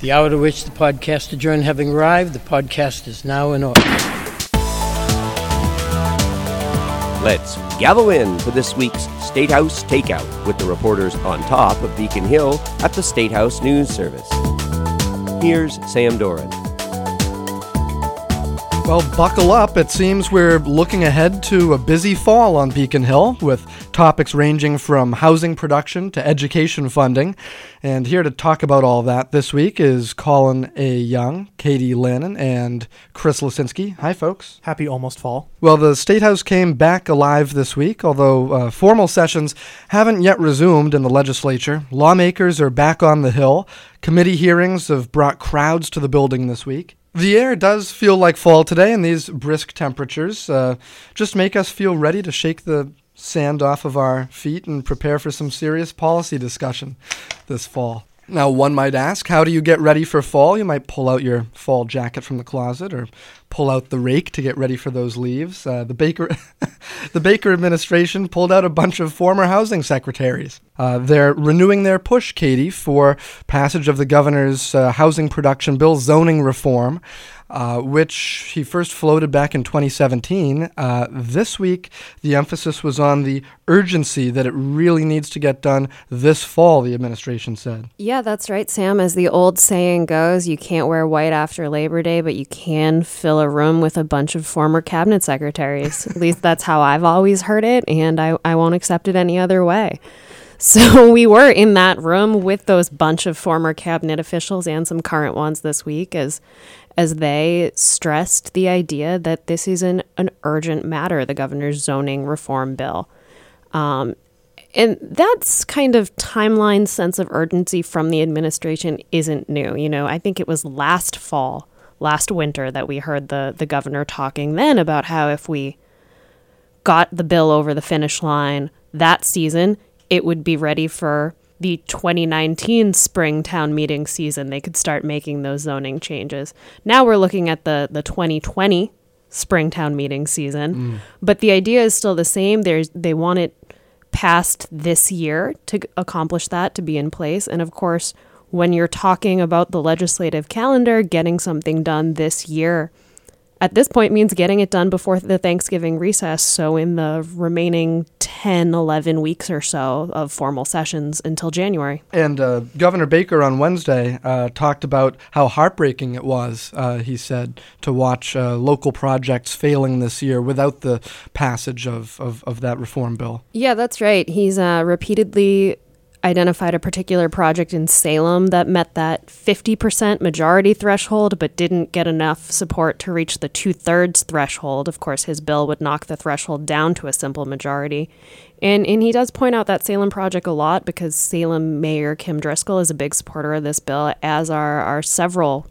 The hour to which the podcast adjourned having arrived, the podcast is now in order. Let's gather in for this week's State House Takeout with the reporters on top of Beacon Hill at the State House News Service. Here's Sam Doran. Well, buckle up. It seems we're looking ahead to a busy fall on Beacon Hill with topics ranging from housing production to education funding. And here to talk about all that this week is Colin A. Young, Katie Lannan, and Chris Lisinski. Hi, folks. Happy almost fall. Well, the State House came back alive this week, although uh, formal sessions haven't yet resumed in the legislature. Lawmakers are back on the Hill. Committee hearings have brought crowds to the building this week. The air does feel like fall today, and these brisk temperatures uh, just make us feel ready to shake the sand off of our feet and prepare for some serious policy discussion this fall. Now, one might ask, how do you get ready for fall? You might pull out your fall jacket from the closet or pull out the rake to get ready for those leaves. Uh, the Baker, the Baker administration pulled out a bunch of former housing secretaries. Uh, they're renewing their push, Katie, for passage of the governor's uh, housing production bill zoning reform uh, which he first floated back in 2017. Uh, this week, the emphasis was on the urgency that it really needs to get done this fall, the administration said. Yeah, that's right, Sam. As the old saying goes, you can't wear white after Labor Day, but you can fill a room with a bunch of former cabinet secretaries. At least that's how I've always heard it, and I, I won't accept it any other way. So we were in that room with those bunch of former cabinet officials and some current ones this week as as they stressed the idea that this is an, an urgent matter, the governor's zoning reform bill. Um, and that's kind of timeline sense of urgency from the administration isn't new. You know, I think it was last fall, last winter that we heard the the governor talking then about how if we got the bill over the finish line that season, it would be ready for the 2019 spring town meeting season, they could start making those zoning changes. Now we're looking at the, the 2020 spring town meeting season, mm. but the idea is still the same. There's, they want it passed this year to accomplish that, to be in place. And of course, when you're talking about the legislative calendar, getting something done this year at this point means getting it done before the Thanksgiving recess. So, in the remaining 10, 11 weeks or so of formal sessions until January. And uh, Governor Baker on Wednesday uh, talked about how heartbreaking it was, uh, he said, to watch uh, local projects failing this year without the passage of, of, of that reform bill. Yeah, that's right. He's uh, repeatedly identified a particular project in Salem that met that 50% majority threshold but didn't get enough support to reach the two thirds threshold. Of course, his bill would knock the threshold down to a simple majority. And, and he does point out that Salem project a lot because Salem Mayor Kim Driscoll is a big supporter of this bill, as are, are several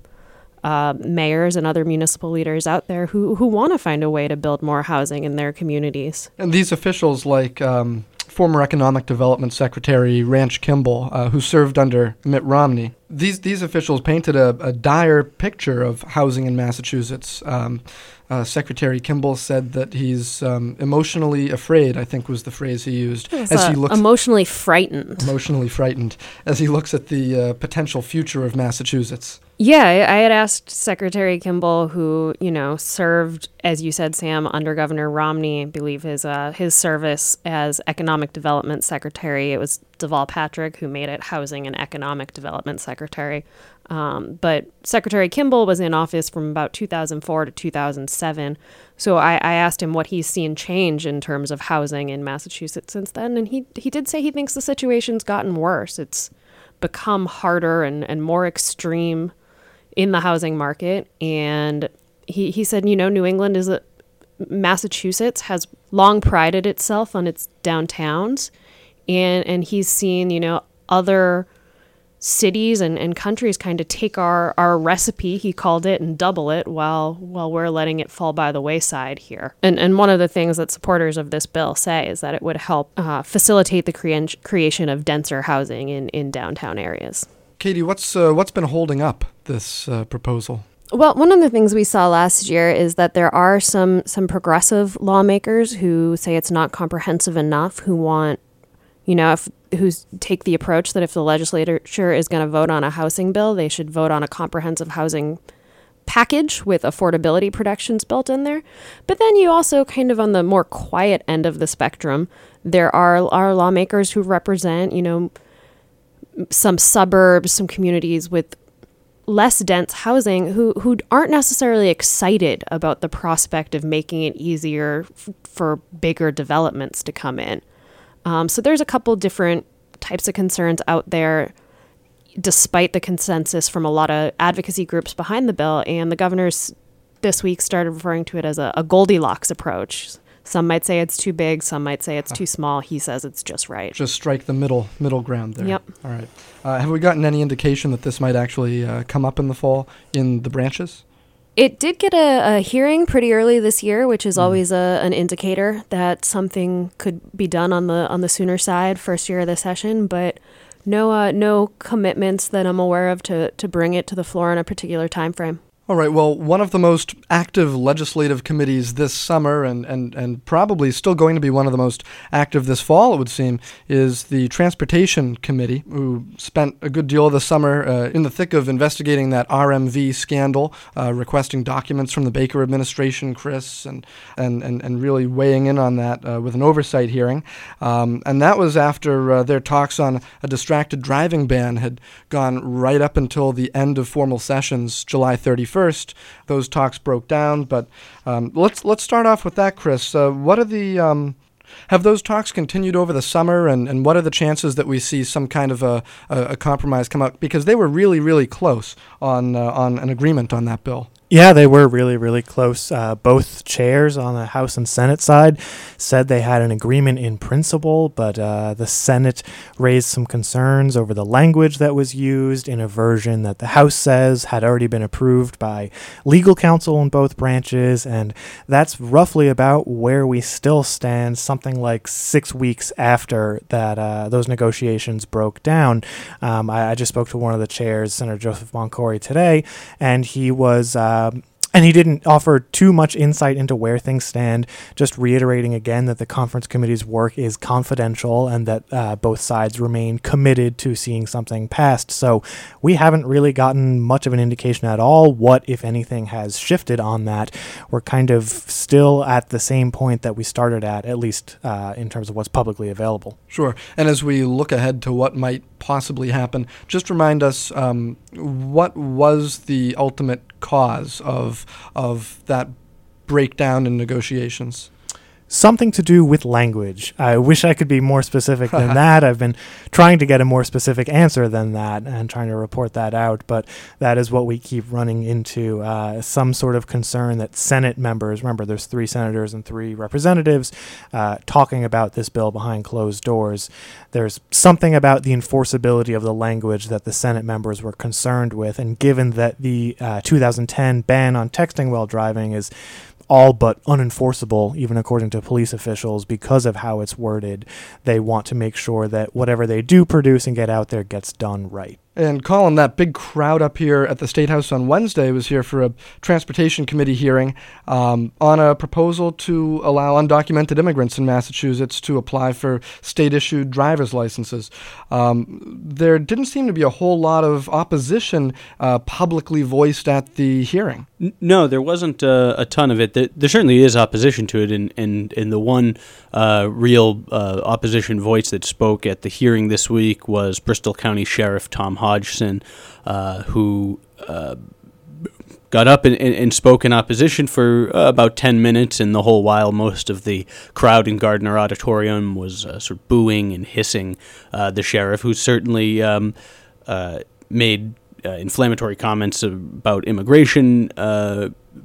uh, mayors and other municipal leaders out there who, who want to find a way to build more housing in their communities. And these officials, like um, former Economic Development Secretary Ranch Kimball, uh, who served under Mitt Romney. These these officials painted a, a dire picture of housing in Massachusetts. Um, uh, Secretary Kimball said that he's um, emotionally afraid. I think was the phrase he used as he looks emotionally frightened. Emotionally frightened as he looks at the uh, potential future of Massachusetts. Yeah, I, I had asked Secretary Kimball, who you know served, as you said, Sam, under Governor Romney. I believe his uh, his service as Economic Development Secretary. It was Deval Patrick who made it Housing and Economic Development Secretary. Um, but Secretary Kimball was in office from about 2004 to 2007. So I, I, asked him what he's seen change in terms of housing in Massachusetts since then, and he he did say he thinks the situation's gotten worse. It's become harder and, and more extreme in the housing market. And he, he said, you know, New England is a Massachusetts has long prided itself on its downtowns. And, and he's seen, you know, other cities and, and countries kind of take our, our recipe, he called it, and double it while while we're letting it fall by the wayside here. And and one of the things that supporters of this bill say is that it would help uh, facilitate the crea- creation of denser housing in, in downtown areas. Katie, what's uh, what's been holding up this uh, proposal? Well, one of the things we saw last year is that there are some some progressive lawmakers who say it's not comprehensive enough, who want, you know, if who's take the approach that if the legislature is going to vote on a housing bill, they should vote on a comprehensive housing package with affordability protections built in there. But then you also kind of on the more quiet end of the spectrum, there are are lawmakers who represent, you know, some suburbs, some communities with less dense housing who who aren't necessarily excited about the prospect of making it easier f- for bigger developments to come in. Um, so there's a couple different types of concerns out there, despite the consensus from a lot of advocacy groups behind the bill. And the governors this week started referring to it as a, a Goldilocks approach. Some might say it's too big, some might say it's too small. He says it's just right. Just strike the middle middle ground there. Yep. All right. Uh, have we gotten any indication that this might actually uh, come up in the fall in the branches? It did get a, a hearing pretty early this year, which is always a, an indicator that something could be done on the on the sooner side, first year of the session. But no uh, no commitments that I'm aware of to to bring it to the floor in a particular time frame. All right. Well, one of the most active legislative committees this summer, and, and, and probably still going to be one of the most active this fall, it would seem, is the Transportation Committee, who spent a good deal of the summer uh, in the thick of investigating that RMV scandal, uh, requesting documents from the Baker administration, Chris, and, and, and, and really weighing in on that uh, with an oversight hearing. Um, and that was after uh, their talks on a distracted driving ban had gone right up until the end of formal sessions, July 31st first, those talks broke down. But um, let's let's start off with that, Chris. Uh, what are the um, have those talks continued over the summer, and, and what are the chances that we see some kind of a, a, a compromise come up? Because they were really, really close on uh, on an agreement on that bill. Yeah, they were really, really close. Uh, both chairs on the House and Senate side said they had an agreement in principle, but uh, the Senate raised some concerns over the language that was used in a version that the House says had already been approved by legal counsel in both branches. And that's roughly about where we still stand, something like six weeks after that uh, those negotiations broke down. Um, I, I, just spoke to one of the chairs, Senator Joseph Boncore, today, and he was. Um, and he didn't offer too much insight into where things stand, just reiterating again that the conference committee's work is confidential and that uh, both sides remain committed to seeing something passed. So we haven't really gotten much of an indication at all what, if anything, has shifted on that. We're kind of still at the same point that we started at, at least uh, in terms of what's publicly available. Sure. And as we look ahead to what might possibly happen, just remind us um, what was the ultimate cause of of that breakdown in negotiations? Something to do with language. I wish I could be more specific than that. I've been trying to get a more specific answer than that and trying to report that out, but that is what we keep running into uh, some sort of concern that Senate members, remember, there's three senators and three representatives uh, talking about this bill behind closed doors. There's something about the enforceability of the language that the Senate members were concerned with, and given that the uh, 2010 ban on texting while driving is all but unenforceable, even according to police officials, because of how it's worded. They want to make sure that whatever they do produce and get out there gets done right. And Colin, that big crowd up here at the State House on Wednesday was here for a Transportation Committee hearing um, on a proposal to allow undocumented immigrants in Massachusetts to apply for state issued driver's licenses. Um, there didn't seem to be a whole lot of opposition uh, publicly voiced at the hearing. No, there wasn't uh, a ton of it. There, there, certainly is opposition to it, and, and, and the one uh, real uh, opposition voice that spoke at the hearing this week was Bristol County Sheriff Tom Hodgson, uh, who uh, got up and, and, and, spoke in opposition for uh, about 10 minutes, and the whole while, most of the crowd in Gardner Auditorium was uh, sort of booing and hissing uh, the sheriff, who certainly um, uh, made inflammatory comments about immigration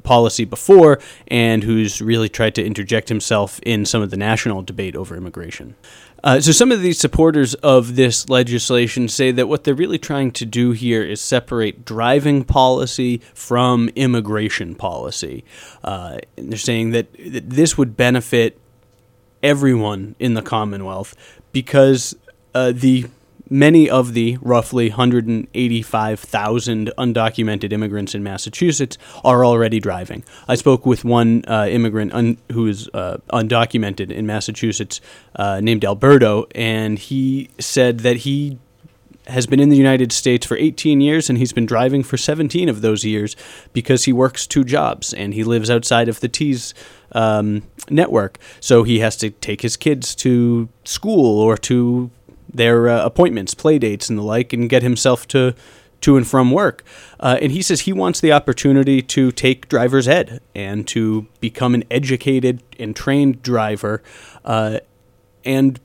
policy before and who's really tried to interject himself in some of the national debate over immigration. Uh, so, some of these supporters of this legislation say that what they're really trying to do here is separate driving policy from immigration policy. Uh, and they're saying that, that this would benefit everyone in the Commonwealth because uh, the many of the roughly 185,000 undocumented immigrants in Massachusetts are already driving. I spoke with one uh, immigrant un- who is uh, undocumented in Massachusetts uh, named Alberto, and he said that he has been in the United States for 18 years and he's been driving for 17 of those years because he works two jobs and he lives outside of the T's um, network. So he has to take his kids to school or to their uh, appointments, play dates, and the like, and get himself to to and from work. Uh, and he says he wants the opportunity to take driver's ed and to become an educated and trained driver. Uh, and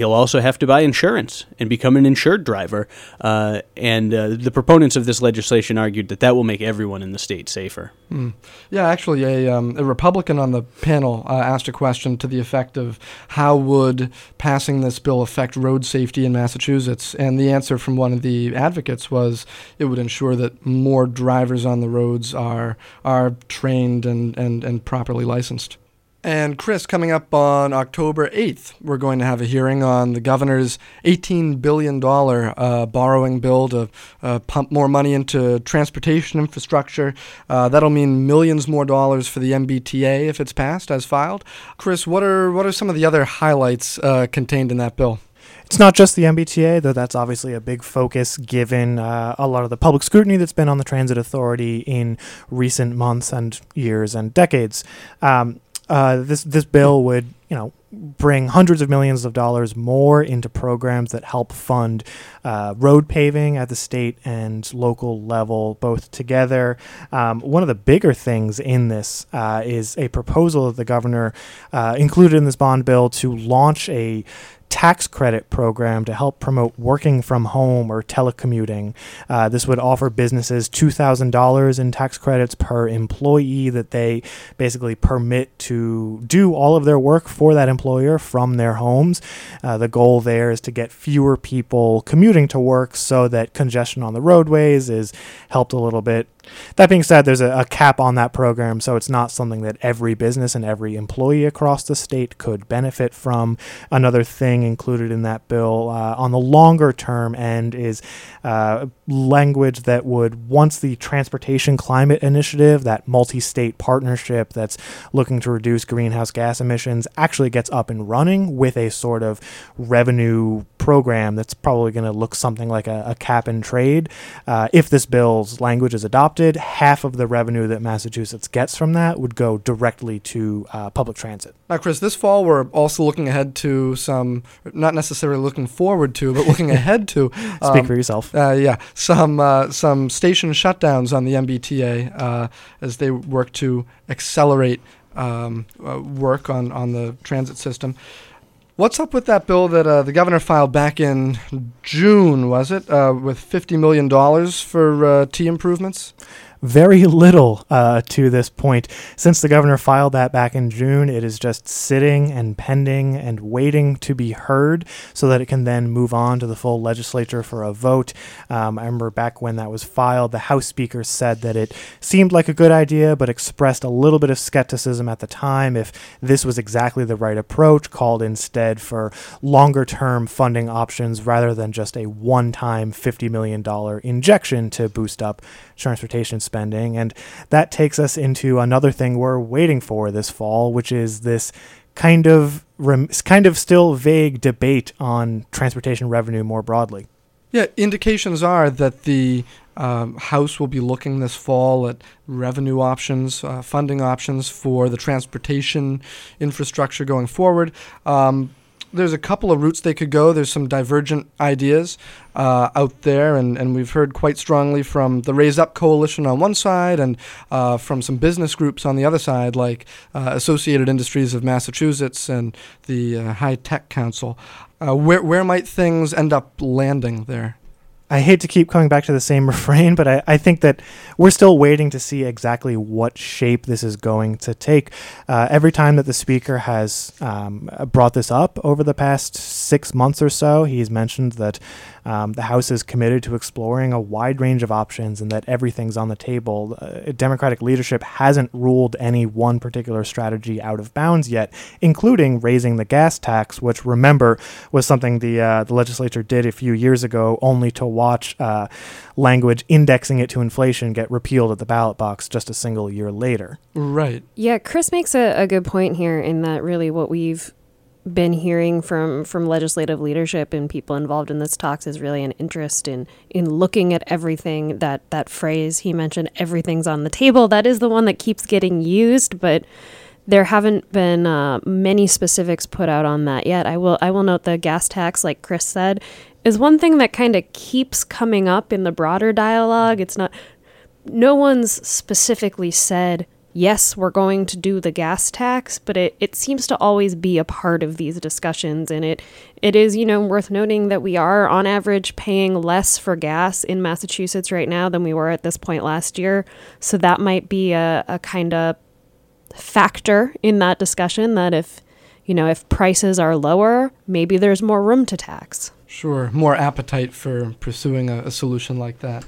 he'll also have to buy insurance and become an insured driver. Uh, and uh, the proponents of this legislation argued that that will make everyone in the state safer. Mm. Yeah, actually, a, um, a Republican on the panel uh, asked a question to the effect of how would passing this bill affect road safety in Massachusetts? And the answer from one of the advocates was it would ensure that more drivers on the roads are are trained and, and, and properly licensed. And Chris, coming up on October 8th, we're going to have a hearing on the governor's $18 billion uh, borrowing bill to uh, pump more money into transportation infrastructure. Uh, that'll mean millions more dollars for the MBTA if it's passed as filed. Chris, what are, what are some of the other highlights uh, contained in that bill? It's not just the MBTA, though that's obviously a big focus given uh, a lot of the public scrutiny that's been on the Transit Authority in recent months and years and decades. Um, uh, this this bill would you know bring hundreds of millions of dollars more into programs that help fund uh, road paving at the state and local level both together. Um, one of the bigger things in this uh, is a proposal that the governor uh, included in this bond bill to launch a tax credit program to help promote working from home or telecommuting. Uh, this would offer businesses $2,000 in tax credits per employee that they basically permit to do all of their work for that employer from their homes. Uh, the goal there is to get fewer people commuting to work so that congestion on the roadways is helped a little bit that being said, there's a, a, cap on that program, so it's not something that every business and every employee across the state could benefit from. Another thing included in that bill uh, on the longer term end is uh, language that would, once the Transportation Climate Initiative, that multi state partnership that's looking to reduce greenhouse gas emissions, actually gets up and running with a sort of revenue program that's probably going to look something like a, a cap and trade. Uh, if this bill's language is adopted, half of the revenue that Massachusetts gets from that would go directly to uh, public transit. Now, Chris, this fall we're also looking ahead to some, not necessarily looking forward to, but looking ahead to. Um, Speak for yourself. Uh, yeah, some uh, some station shutdowns on the MBTA uh, as they work to accelerate um, uh, work on on the transit system. What's up with that bill that uh, the governor filed back in June, was it, uh, with $50 million for uh, T improvements? Very little uh, to this point. Since the governor filed that back in June, it is just sitting and pending and waiting to be heard so that it can then move on to the full legislature for a vote. Um, I remember back when that was filed, the House Speaker said that it seemed like a good idea, but expressed a little bit of skepticism at the time if this was exactly the right approach, called instead for longer term funding options rather than just a one time $50 million injection to boost up transportation spending. And that takes us into another thing we're waiting for this fall, which is this kind of kind of still vague debate on transportation revenue more broadly. Yeah, indications are that the um, House will be looking this fall at revenue options, uh, funding options for the transportation infrastructure going forward. Um, there's a couple of routes they could go. There's some divergent ideas uh, out there, and, and we've heard quite strongly from the Raise Up Coalition on one side and uh, from some business groups on the other side, like uh, Associated Industries of Massachusetts and the uh, High Tech Council. Uh, where, where might things end up landing there? I hate to keep coming back to the same refrain, but I, I think that we're still waiting to see exactly what shape this is going to take. Uh, every time that the speaker has um, brought this up over the past six months or so, he's mentioned that um, the House is committed to exploring a wide range of options and that everything's on the table. Uh, Democratic leadership hasn't ruled any one particular strategy out of bounds yet, including raising the gas tax, which remember was something the uh, the legislature did a few years ago, only to watch uh, language indexing it to inflation get repealed at the ballot box just a single year later. Right. Yeah, Chris makes a, a good point here in that really what we've been hearing from from legislative leadership and people involved in this talks is really an interest in in looking at everything that that phrase he mentioned everything's on the table that is the one that keeps getting used but there haven't been uh, many specifics put out on that yet i will i will note the gas tax like chris said is one thing that kind of keeps coming up in the broader dialogue it's not no one's specifically said yes, we're going to do the gas tax, but it, it seems to always be a part of these discussions. And it, it is, you know, worth noting that we are on average paying less for gas in Massachusetts right now than we were at this point last year. So that might be a, a kind of factor in that discussion that if, you know, if prices are lower, maybe there's more room to tax. Sure. More appetite for pursuing a, a solution like that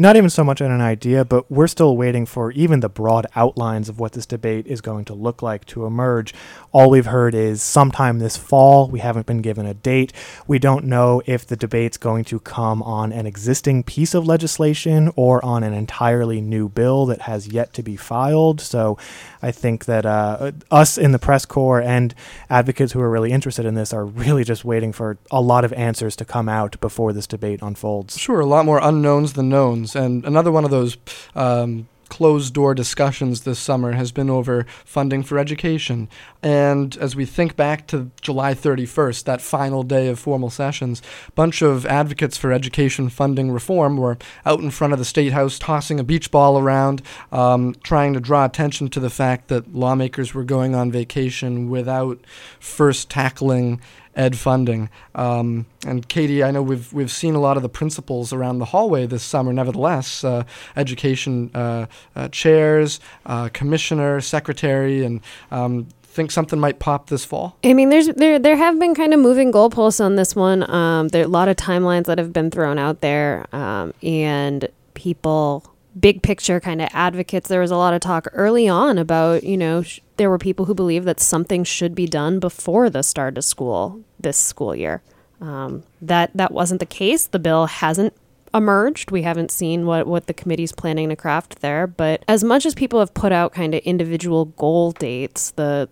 not even so much on an idea, but we're still waiting for even the broad outlines of what this debate is going to look like to emerge. All we've heard is sometime this fall. We haven't been given a date. We don't know if the debate's going to come on an existing piece of legislation or on an entirely new bill that has yet to be filed. So I think that uh, us in the press corps and advocates who are really interested in this are really just waiting for a lot of answers to come out before this debate unfolds. Sure, a lot more unknowns than knowns and another one of those um, closed door discussions this summer has been over funding for education. And as we think back to July 31st, that final day of formal sessions, a bunch of advocates for education funding reform were out in front of the State House tossing a beach ball around, um, trying to draw attention to the fact that lawmakers were going on vacation without first tackling ed funding. Um, and Katie, I know we've we've seen a lot of the principals around the hallway this summer. Nevertheless, uh, education uh, uh, chairs, uh, commissioner, secretary, and um, think something might pop this fall? I mean, there's there there have been kind of moving goalposts on this one. Um, there are a lot of timelines that have been thrown out there, um, and people big picture kind of advocates. There was a lot of talk early on about, you know, sh- there were people who believed that something should be done before the start of school this school year. Um, that that wasn't the case. The bill hasn't emerged. We haven't seen what what the committee's planning to craft there. But as much as people have put out kind of individual goal dates, the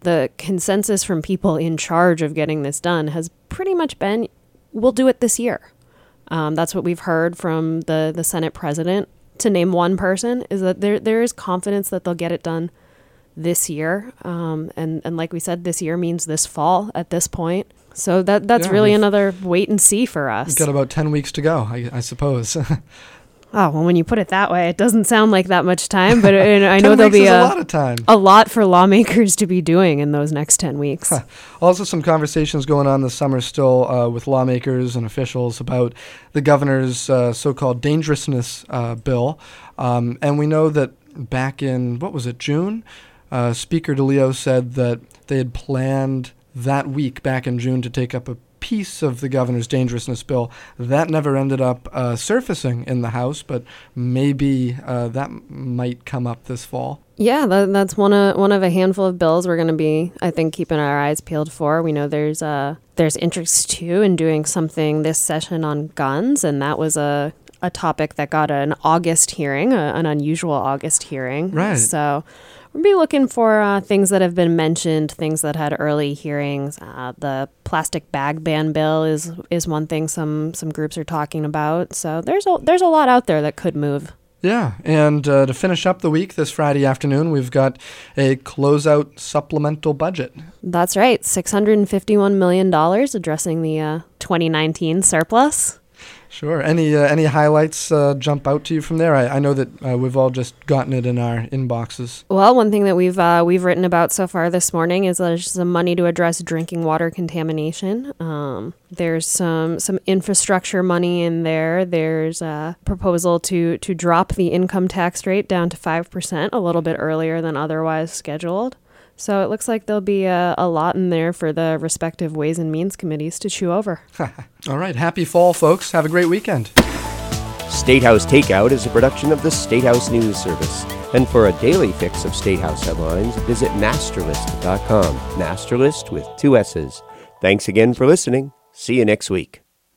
the consensus from people in charge of getting this done has pretty much been, we'll do it this year. Um, that's what we've heard from the the Senate president. To name one person, is that there there is confidence that they'll get it done this year. Um, and and like we said, this year means this fall at this point. So that that's Yeah, really another wait and see for us. We've got about 10 weeks to go, I, I suppose. oh well, when you put it that way, it doesn't sound like that much time. But uh, I know there'll be a, a, lot of time. a lot for lawmakers to be doing in those next ten weeks. Huh. Also, some conversations going on this summer still uh, with lawmakers and officials about the governor's uh, so called dangerousness uh, bill. Um, and we know that back in, what was it, June? Uh, Speaker DeLeo said that they had planned that week back in June to take up a piece of the governor's dangerousness bill. That never ended up uh, surfacing in the House, but maybe uh, that might come up this fall. Yeah, that, that's one of one of a handful of bills we're going to be, I think, keeping our eyes peeled for. We know there's uh there's interest too in doing something this session on guns, and that was a a topic that got an August hearing, a, an unusual August hearing. Right. So we'll be looking for uh, things that have been mentioned, things that had early hearings. Uh, the plastic bag ban bill is is one thing some some groups are talking about. So there's a there's a lot out there that could move. Yeah, and uh, to finish up the week this Friday afternoon, we've got a closeout supplemental budget. That's right, $651 million addressing the uh, 2019 surplus. Sure. Any uh, any highlights uh, jump out to you from there? I, I know that uh, we've all just gotten it in our inboxes. Well, one thing that we've uh, we've written about so far this morning is there's some money to address drinking water contamination. Um, there's some some infrastructure money in there. There's a proposal to to drop the income tax rate down to five percent a little bit earlier than otherwise scheduled. So it looks like there'll be a, a lot in there for the respective Ways and Means committees to chew over. All right. Happy fall, folks. Have a great weekend. State House Takeout is a production of the State House News Service. And for a daily fix of State House headlines, visit MASSterList.com. MASSterList with two S's. Thanks again for listening. See you next week.